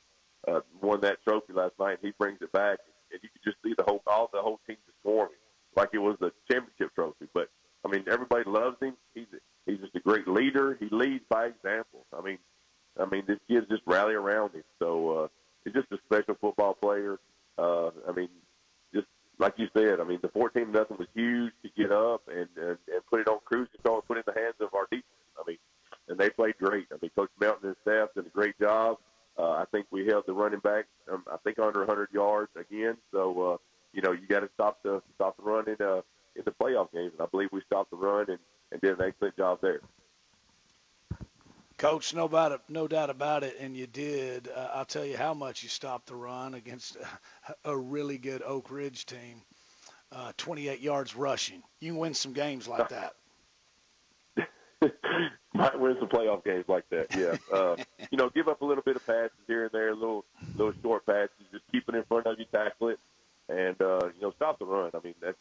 uh, won that trophy last night. He brings it back, and you can just see the whole all the whole team just swarming like it was the championship trophy. But I mean, everybody loves him. He's he's just a great leader. He leads by example. I mean, I mean, this kids just rally around him. So uh, he's just a special football player. Uh, I mean, just like you said, I mean, the 14 nothing was huge to get up and, and and put it on cruise control and put it in the hands of our defense. I mean, and they played great. I mean, Coach Melton and his staff did a great job. Uh, I think we held the running back, um, I think under 100 yards again. So, uh, you know, you got to stop the stop the run in uh, in the playoff games, and I believe we stopped the run and, and did an excellent job there. Coach, no doubt, no doubt about it, and you did. Uh, I'll tell you how much you stopped the run against a, <laughs> a really good Oak Ridge team. Uh, 28 yards rushing. You can win some games like <laughs> that. <laughs> Might win some playoff games like that. Yeah. Uh, you know, give up a little bit of passes here and there, little little short passes. Just keep it in front of you, tackle it, and uh, you know, stop the run. I mean, that's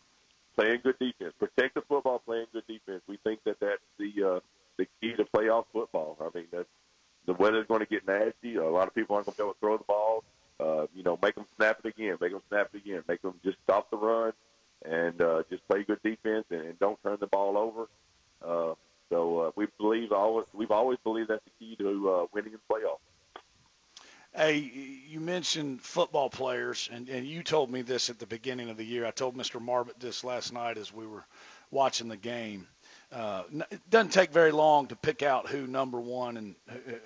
playing good defense. Protect the football, playing good defense. We think that that's the uh, the key to playoff football. I mean, that's the weather's going to get nasty. A lot of people aren't going to be able to throw the ball. Uh, you know, make them snap it again. Make them snap it again. Make them just stop the run and uh, just play good defense and, and don't turn the ball over. Uh, so uh, we believe always we've always believed that's the key to uh, winning in playoffs. Hey, you mentioned football players, and, and you told me this at the beginning of the year. I told Mr. Marbut this last night as we were watching the game. Uh, it doesn't take very long to pick out who number one and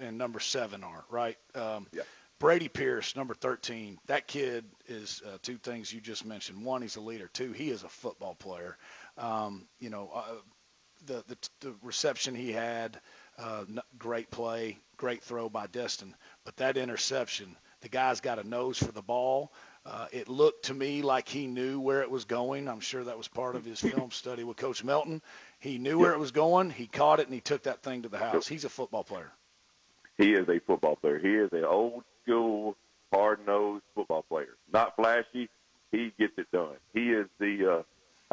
and number seven are, right? Um, yeah. Brady Pierce, number 13. That kid is uh, two things you just mentioned. One, he's a leader. Two, he is a football player. Um, you know, uh, the, the the reception he had, uh, great play, great throw by Destin. But that interception, the guy's got a nose for the ball. Uh, it looked to me like he knew where it was going. I'm sure that was part of his <laughs> film study with Coach Melton. He knew where it was going. He caught it and he took that thing to the house. He's a football player. He is a football player. He is an old school, hard nosed football player. Not flashy. He gets it done. He is the. Uh,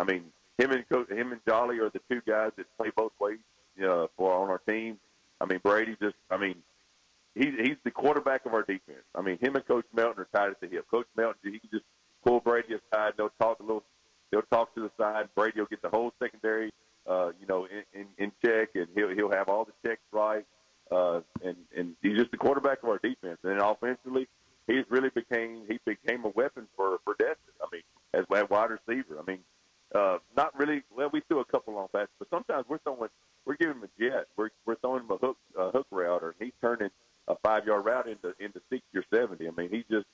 I mean, him and Coach, him and Jolly are the two guys that play both ways uh, for on our team. I mean, Brady just. I mean, he's he's the quarterback of our defense. I mean, him and Coach Melton are tied at the hip. Coach Melton, he can just pull Brady aside. They'll talk a little. They'll talk to the side. Brady will get the whole secondary, uh, you know, in, in, in check, and he'll he'll have all the checks right. Uh, and and he's just the quarterback of our defense. And then offensively, he's really became he became a weapon for for Destin. I mean, as a wide receiver. I mean, uh, not really. Well, we threw a couple long passes, but sometimes we're throwing we're giving him a jet. We're we're throwing him a hook a hook route, or he's turning a five yard route into into sixty or seventy. I mean, he's just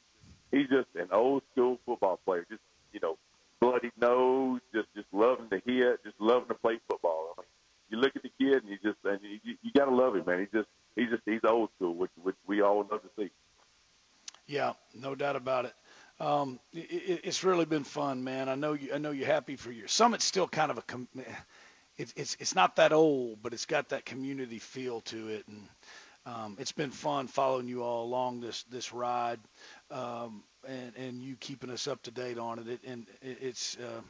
he's just an old school football player. Just you know, bloody nose, just just loving to hit, just loving to play football. I mean, you look at the kid and you just and you, you got to love him, man. He's just he's just he's old school, which which we all love to see. Yeah, no doubt about it. Um, it, it's really been fun, man. I know you. I know you're happy for your Summit's still kind of a. Com- it's it's it's not that old, but it's got that community feel to it, and um, it's been fun following you all along this this ride, um, and and you keeping us up to date on it. it and it, it's. Uh,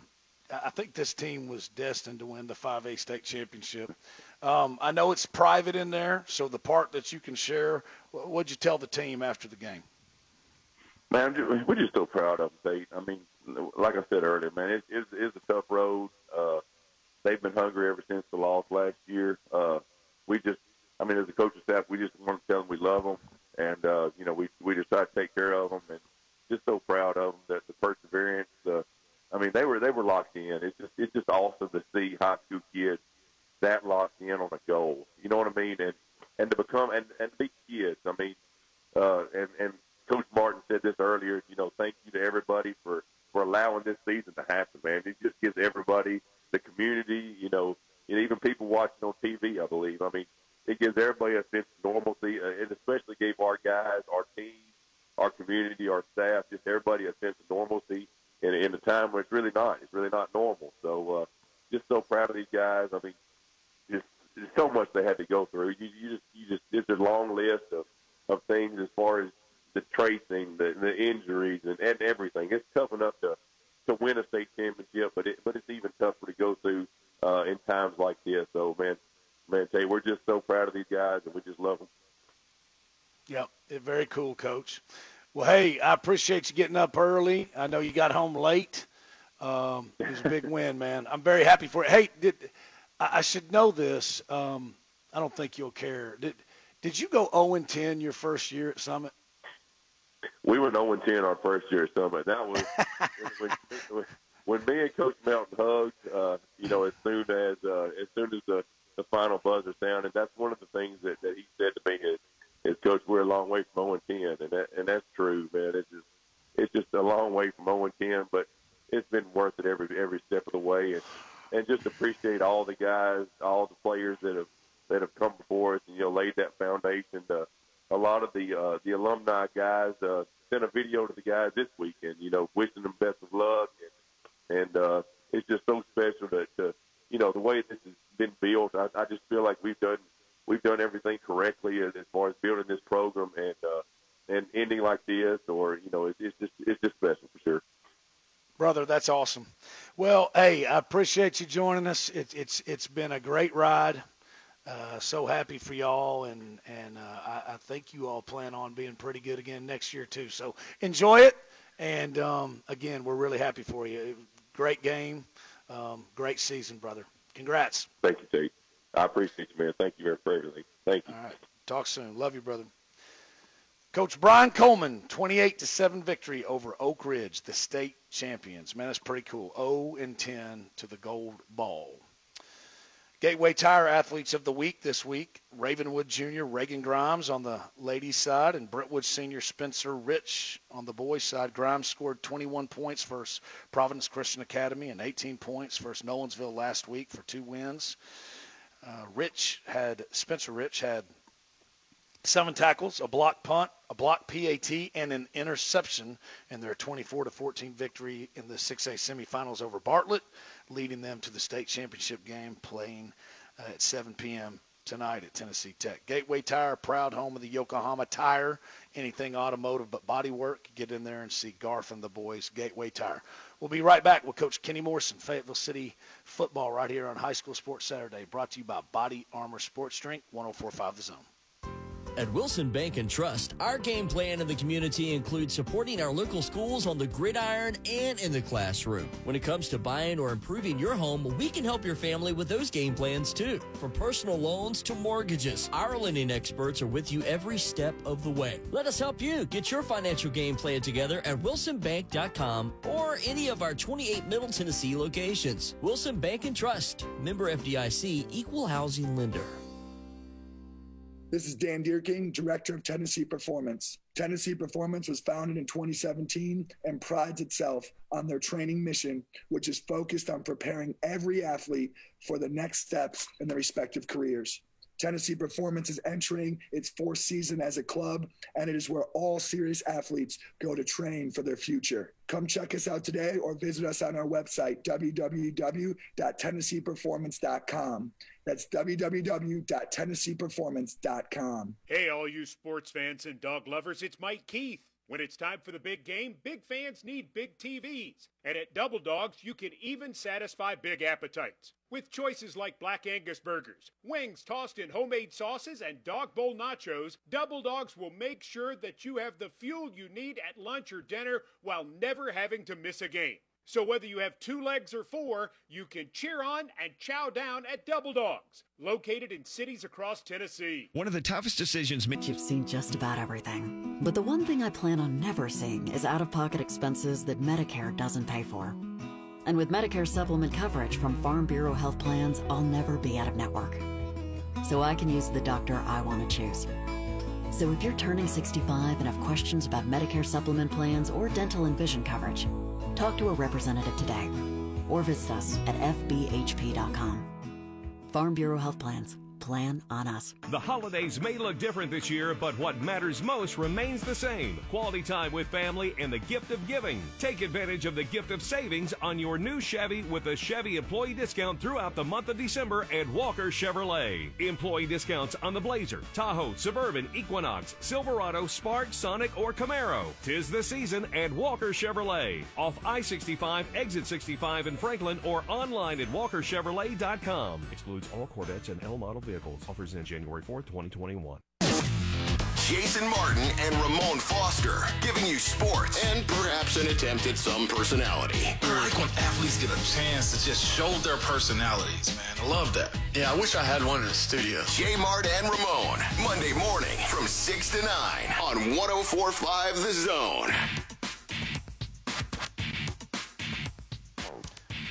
I think this team was destined to win the 5A state championship. Um, I know it's private in there, so the part that you can share, what'd you tell the team after the game? Man, we're just so proud of them, Tate. I mean, like I said earlier, man, it, it's, it's a tough road. Uh, they've been hungry ever since the loss last year. Uh, we just, I mean, as a coaching staff, we just want to tell them we love them, and uh, you know, we we just try to take care of them, and just so proud of them that the perseverance. The, I mean, they were they were locked in. It's just it's just awesome to see high school kids that locked in on a goal. You know what I mean? And and to become and and be kids. I mean, uh, and and Coach Martin said this earlier. You know, thank you to everybody for for allowing this season to happen, man. It just gives everybody, the community, you know, and even people watching on TV. I believe. I mean, it gives everybody a sense of normalcy. Uh, it especially gave our guys, our team, our community, our staff, just everybody a sense of normalcy in, in a time where it's really not. It's really not normal. So, uh, just so proud of these guys. I mean, just there's so much they had to go through. You, you just, you just, it's a long list of of things as far as the tracing, the, the injuries, and, and everything. It's tough enough to to win a state championship, but it, but it's even tougher to go through uh, in times like this. So, man, man, say we're just so proud of these guys, and we just love them. Yep, very cool, Coach. Well, hey, I appreciate you getting up early. I know you got home late. Um, it was a big win, <laughs> man. I'm very happy for it. Hey, did I, I should know this? Um, I don't think you'll care. Did Did you go 0 and 10 your first year at Summit? We were 0 and 10 our first year at Summit. That was when, when, when me and Coach Melton hugged. Uh, you know, as soon as uh, as soon as the the final buzzer sound. And that's one of the things that, that he said to me is, is coach, we're a long way from 0 10. And that, and that's true, man. It's just, it's just a long way from 0 10, but it's been worth it every, every step of the way. And, and just appreciate all the guys, all the players that have, that have come before us and, you know, laid that foundation. Uh, a lot of the, uh, the alumni guys, uh, sent a video to the guys this weekend, you know, wishing them best of luck. And, and, uh, it's just so special that, uh, you know, the way this is been built. I, I just feel like we've done we've done everything correctly as, as far as building this program and uh, and ending like this, or you know, it's, it's just it's just special for sure. Brother, that's awesome. Well, hey, I appreciate you joining us. It, it's it's been a great ride. Uh, so happy for y'all, and and uh, I, I think you all plan on being pretty good again next year too. So enjoy it, and um, again, we're really happy for you. Great game, um, great season, brother. Congrats. Thank you, Tate. I appreciate you, man. Thank you very everything. Thank you. All right, talk soon. Love you, brother. Coach Brian Coleman, 28 to 7 victory over Oak Ridge, the state champions. Man, that's pretty cool. 0 and 10 to the gold ball. Gateway Tire Athletes of the Week this week Ravenwood Jr. Reagan Grimes on the ladies' side, and Brentwood Senior Spencer Rich on the boys' side. Grimes scored 21 points versus Providence Christian Academy and 18 points versus Nolensville last week for two wins. Uh, Rich had Spencer Rich had seven tackles, a block punt, a block PAT, and an interception in their 24 to 14 victory in the 6A semifinals over Bartlett, leading them to the state championship game playing uh, at 7 p.m. tonight at Tennessee Tech. Gateway Tire, proud home of the Yokohama Tire, anything automotive but body work. Get in there and see Garth and the boys. Gateway Tire. We'll be right back with Coach Kenny Morrison, Fayetteville City football, right here on High School Sports Saturday, brought to you by Body Armor Sports Drink, 1045 The Zone. At Wilson Bank and Trust, our game plan in the community includes supporting our local schools on the gridiron and in the classroom. When it comes to buying or improving your home, we can help your family with those game plans too. From personal loans to mortgages, our lending experts are with you every step of the way. Let us help you get your financial game plan together at wilsonbank.com or any of our 28 Middle Tennessee locations. Wilson Bank and Trust, member FDIC, equal housing lender. This is Dan Deerking, Director of Tennessee Performance. Tennessee Performance was founded in 2017 and prides itself on their training mission, which is focused on preparing every athlete for the next steps in their respective careers. Tennessee Performance is entering its fourth season as a club, and it is where all serious athletes go to train for their future. Come check us out today or visit us on our website, www.tennesseeperformance.com. That's www.tennesseeperformance.com. Hey, all you sports fans and dog lovers, it's Mike Keith. When it's time for the big game, big fans need big TVs. And at Double Dogs, you can even satisfy big appetites. With choices like Black Angus burgers, wings tossed in homemade sauces, and dog bowl nachos, Double Dogs will make sure that you have the fuel you need at lunch or dinner while never having to miss a game. So whether you have two legs or four, you can cheer on and chow down at Double Dogs, located in cities across Tennessee. One of the toughest decisions. You've seen just about everything. But the one thing I plan on never seeing is out of pocket expenses that Medicare doesn't pay for. And with Medicare supplement coverage from Farm Bureau Health Plans, I'll never be out of network. So I can use the doctor I want to choose. So if you're turning 65 and have questions about Medicare supplement plans or dental and vision coverage, talk to a representative today or visit us at fbhp.com. Farm Bureau Health Plans. Plan on us. The holidays may look different this year, but what matters most remains the same. Quality time with family and the gift of giving. Take advantage of the gift of savings on your new Chevy with a Chevy employee discount throughout the month of December at Walker Chevrolet. Employee discounts on the Blazer, Tahoe, Suburban, Equinox, Silverado, Spark, Sonic, or Camaro. Tis the season at Walker Chevrolet. Off I-65, exit 65 in Franklin or online at walkerchevrolet.com. Excludes all Corvettes and L model vehicles. Offers in January 4th, 2021. Jason Martin and Ramon Foster giving you sports and perhaps an attempt at some personality. I like when athletes get a chance to just show their personalities, man. I love that. Yeah, I wish I had one in the studio. J Mart and Ramon, Monday morning from 6 to 9 on 1045 The Zone.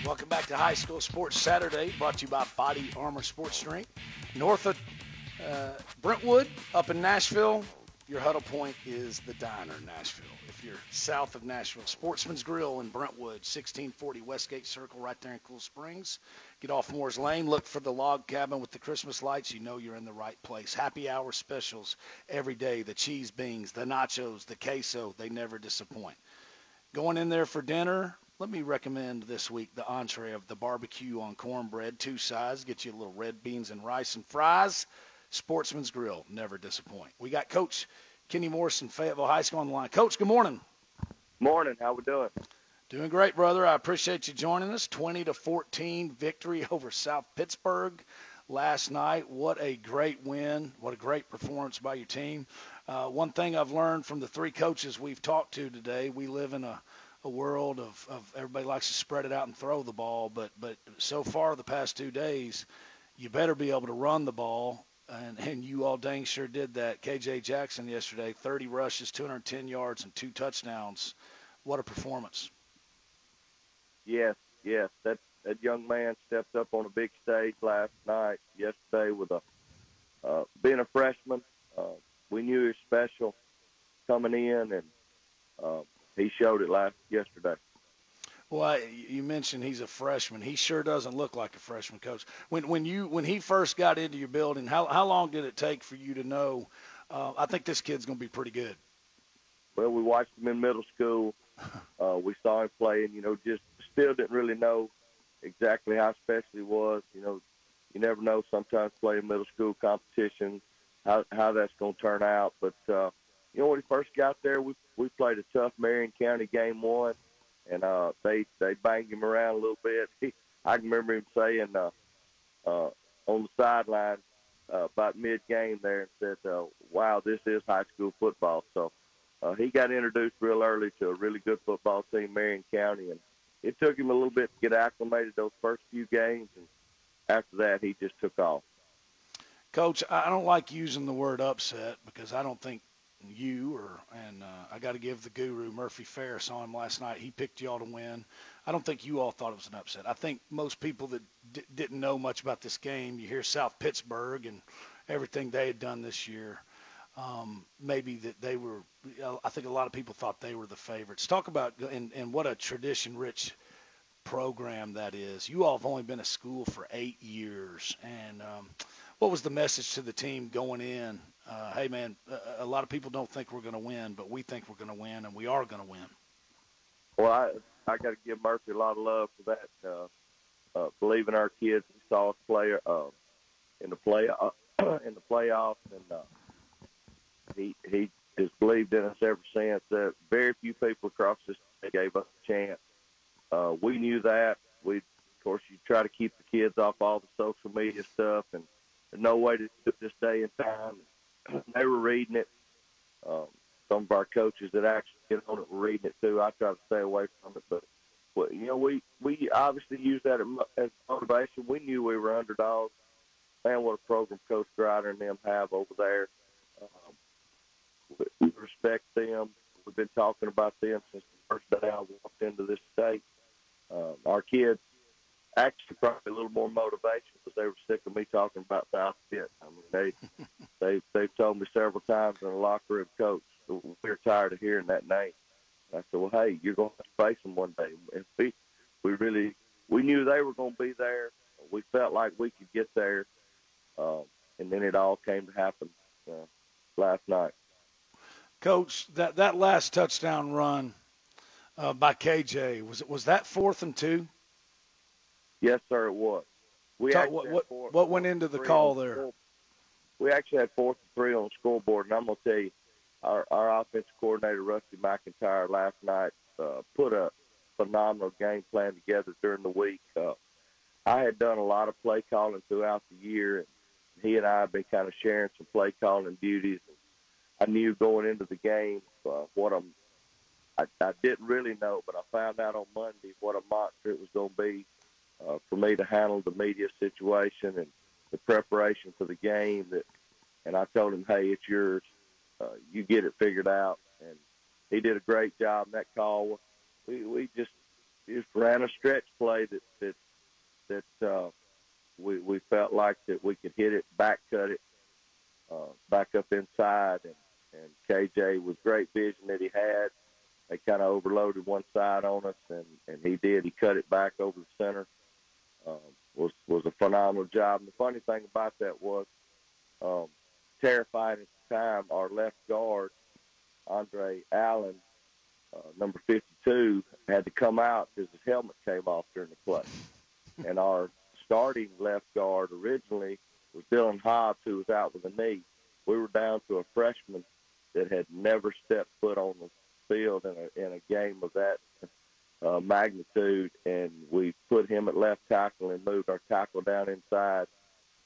Welcome back to High School Sports Saturday, brought to you by Body Armor Sports Drink. North of uh, Brentwood, up in Nashville, Your huddle point is the diner in Nashville. If you're south of Nashville, Sportsman's Grill in Brentwood, 1640 Westgate Circle, right there in Cool Springs. Get off Moore's Lane, look for the log cabin with the Christmas lights. You know you're in the right place. Happy hour specials every day. The cheese beans, the nachos, the queso, they never disappoint. Going in there for dinner, let me recommend this week the entree of the barbecue on cornbread, two sides. Get you a little red beans and rice and fries. Sportsman's Grill, never disappoint. We got Coach Kenny Morrison, Fayetteville High School on the line. Coach, good morning. Morning. How we doing? Doing great, brother. I appreciate you joining us. 20 to 14 victory over South Pittsburg last night. What a great win. What a great performance by your team. Uh, one thing I've learned from the three coaches we've talked to today, we live in a, a world of, of everybody likes to spread it out and throw the ball, but but so far the past two days, you better be able to run the ball and, and you all dang sure did that. KJ Jackson yesterday, 30 rushes, 210 yards, and two touchdowns. What a performance! Yes, yes, that that young man stepped up on a big stage last night, yesterday with a uh, being a freshman. Uh, we knew he was special coming in, and uh, he showed it last yesterday. Well, you mentioned he's a freshman. He sure doesn't look like a freshman, coach. When when you when he first got into your building, how how long did it take for you to know? Uh, I think this kid's going to be pretty good. Well, we watched him in middle school. <laughs> Uh, we saw him play, and you know, just still didn't really know exactly how special he was. You know, you never know. Sometimes playing middle school competition, how how that's going to turn out. But uh, you know, when he first got there, we we played a tough Marion County game one and uh, they they banged him around a little bit. <laughs> I can remember him saying uh, uh, on the sideline uh, about mid game there and said, uh, "Wow, this is high school football." So uh, he got introduced real early to a really good football team, Marion County, and it took him a little bit to get acclimated those first few games, and after that, he just took off. Coach, I don't like using the word upset because I don't think you or and uh, I got to give the guru Murphy Fair saw him last night. He picked y'all to win. I don't think you all thought it was an upset. I think most people that d- didn't know much about this game, you hear South Pittsburg and everything they had done this year. Um, maybe that they were. I think a lot of people thought they were the favorites. Talk about and, and what a tradition-rich program that is. You all have only been a school for eight years, and um, what was the message to the team going in uh, hey man, a, lot of people don't think we're going to win, but we think we're going to win, and we are going to win. Well, I I got to give Murphy a lot of love for that. Uh, uh, believe in our kids. He saw us play uh, in the play uh, <clears throat> in the playoffs, and uh, he he has believed in us ever since. Uh, very few people across this gave us a chance. Uh, we knew that. We, of course, you try to keep the kids off all the social media stuff, and there's no way to do this day and time they were reading it. Um, some of our coaches that actually get on it were reading it too. I try to stay away from it, but well, you know, we we obviously use that as motivation. We knew we were underdogs. Man, what a program Coach Grider and them have over there. Um, we respect them. We've been talking about them since the first day I walked into this state. Um, our kids actually probably a little more motivation because they were sick of me talking about South Pitt. I mean, they <laughs> they they've told me several times in the locker room, coach, we're tired of hearing that name. I said, well, hey, you're going to face them one day. And we we really we knew they were going to be there. We felt like we could get there, um, and then it all came to happen uh, last night. Coach, that that last touchdown run uh, by KJ was it was that fourth and two? Yes, sir, it was. We Talk, what what, what went into the call there? We actually had fourth and three on the scoreboard, and I'm going to tell you, our, our offensive coordinator Rusty McIntyre last night uh, put a phenomenal game plan together during the week. Uh, I had done a lot of play calling throughout the year, and he and I have been kind of sharing some play calling duties. I knew going into the game uh, what I'm. I, I didn't really know, but I found out on Monday what a monster it was going to be uh, for me to handle the media situation and the preparation for the game. That, and I told him, "Hey, it's yours. Uh, you get it figured out." And he did a great job in that call. We we just just ran a stretch play that that that uh, we we felt like that we could hit it, back cut it, uh, back up inside, and and KJ with great vision that he had, they kind of overloaded one side on us, and and he did. He cut it back over the center. Um, was was a phenomenal job. And the funny thing about that was, um, terrifying at the time, our left guard, Andre Allen, uh, number 52, had to come out because his helmet came off during the play. <laughs> and our starting left guard originally was Dylan Hobbs, who was out with a knee. We were down to a freshman that had never stepped foot on the field in a in a game of that uh, magnitude, and we put him at left tackle and moved our tackle down inside.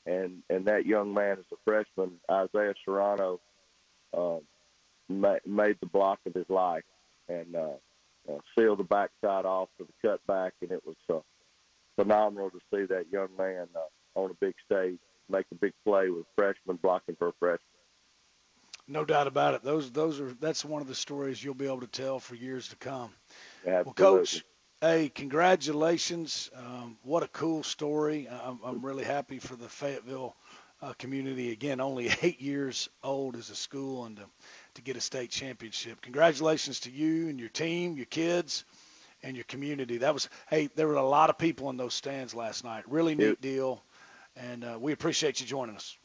And and that young man, as a freshman, Isaiah Serrano, uh, ma- made the block of his life and uh, uh, sealed the backside off for the cutback, and it was uh, phenomenal to see that young man uh, on a big stage make a big play with a freshman blocking for a freshman. No doubt about it. Those those are that's one of the stories you'll be able to tell for years to come. Absolutely. Well, Coach, hey, congratulations! Um, what a cool story. I'm, I'm really happy for the Fayetteville uh, community. Again, only <laughs> eight years old as a school, and to, to get a state championship. Congratulations to you and your team, your kids, and your community. That was hey, there were a lot of people in those stands last night. Really neat deal, and uh, we appreciate you joining us.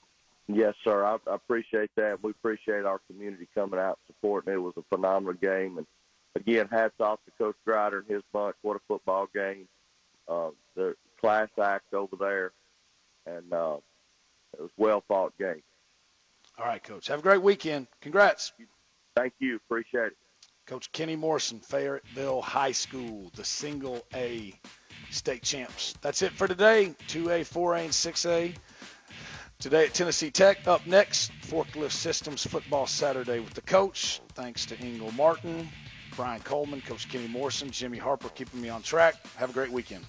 Yes, sir. I, I appreciate that. We appreciate our community coming out and supporting. It was a phenomenal game, and again, hats off to Coach Grider and his bunch. What a football game! Uh, the class act over there, and uh, it was well fought game. All right, Coach. Have a great weekend. Congrats. Thank you. Appreciate it. Coach Kenny Morrison, Fayetteville High School, the single A state champs. That's it for today. 2A, 4A, and 6A. Today at Tennessee Tech. Up next, Forklift Systems Football Saturday with the coach. Thanks to Ingle Martin, Brian Coleman, Coach Kenny Morrison, Jimmy Harper keeping me on track. Have a great weekend.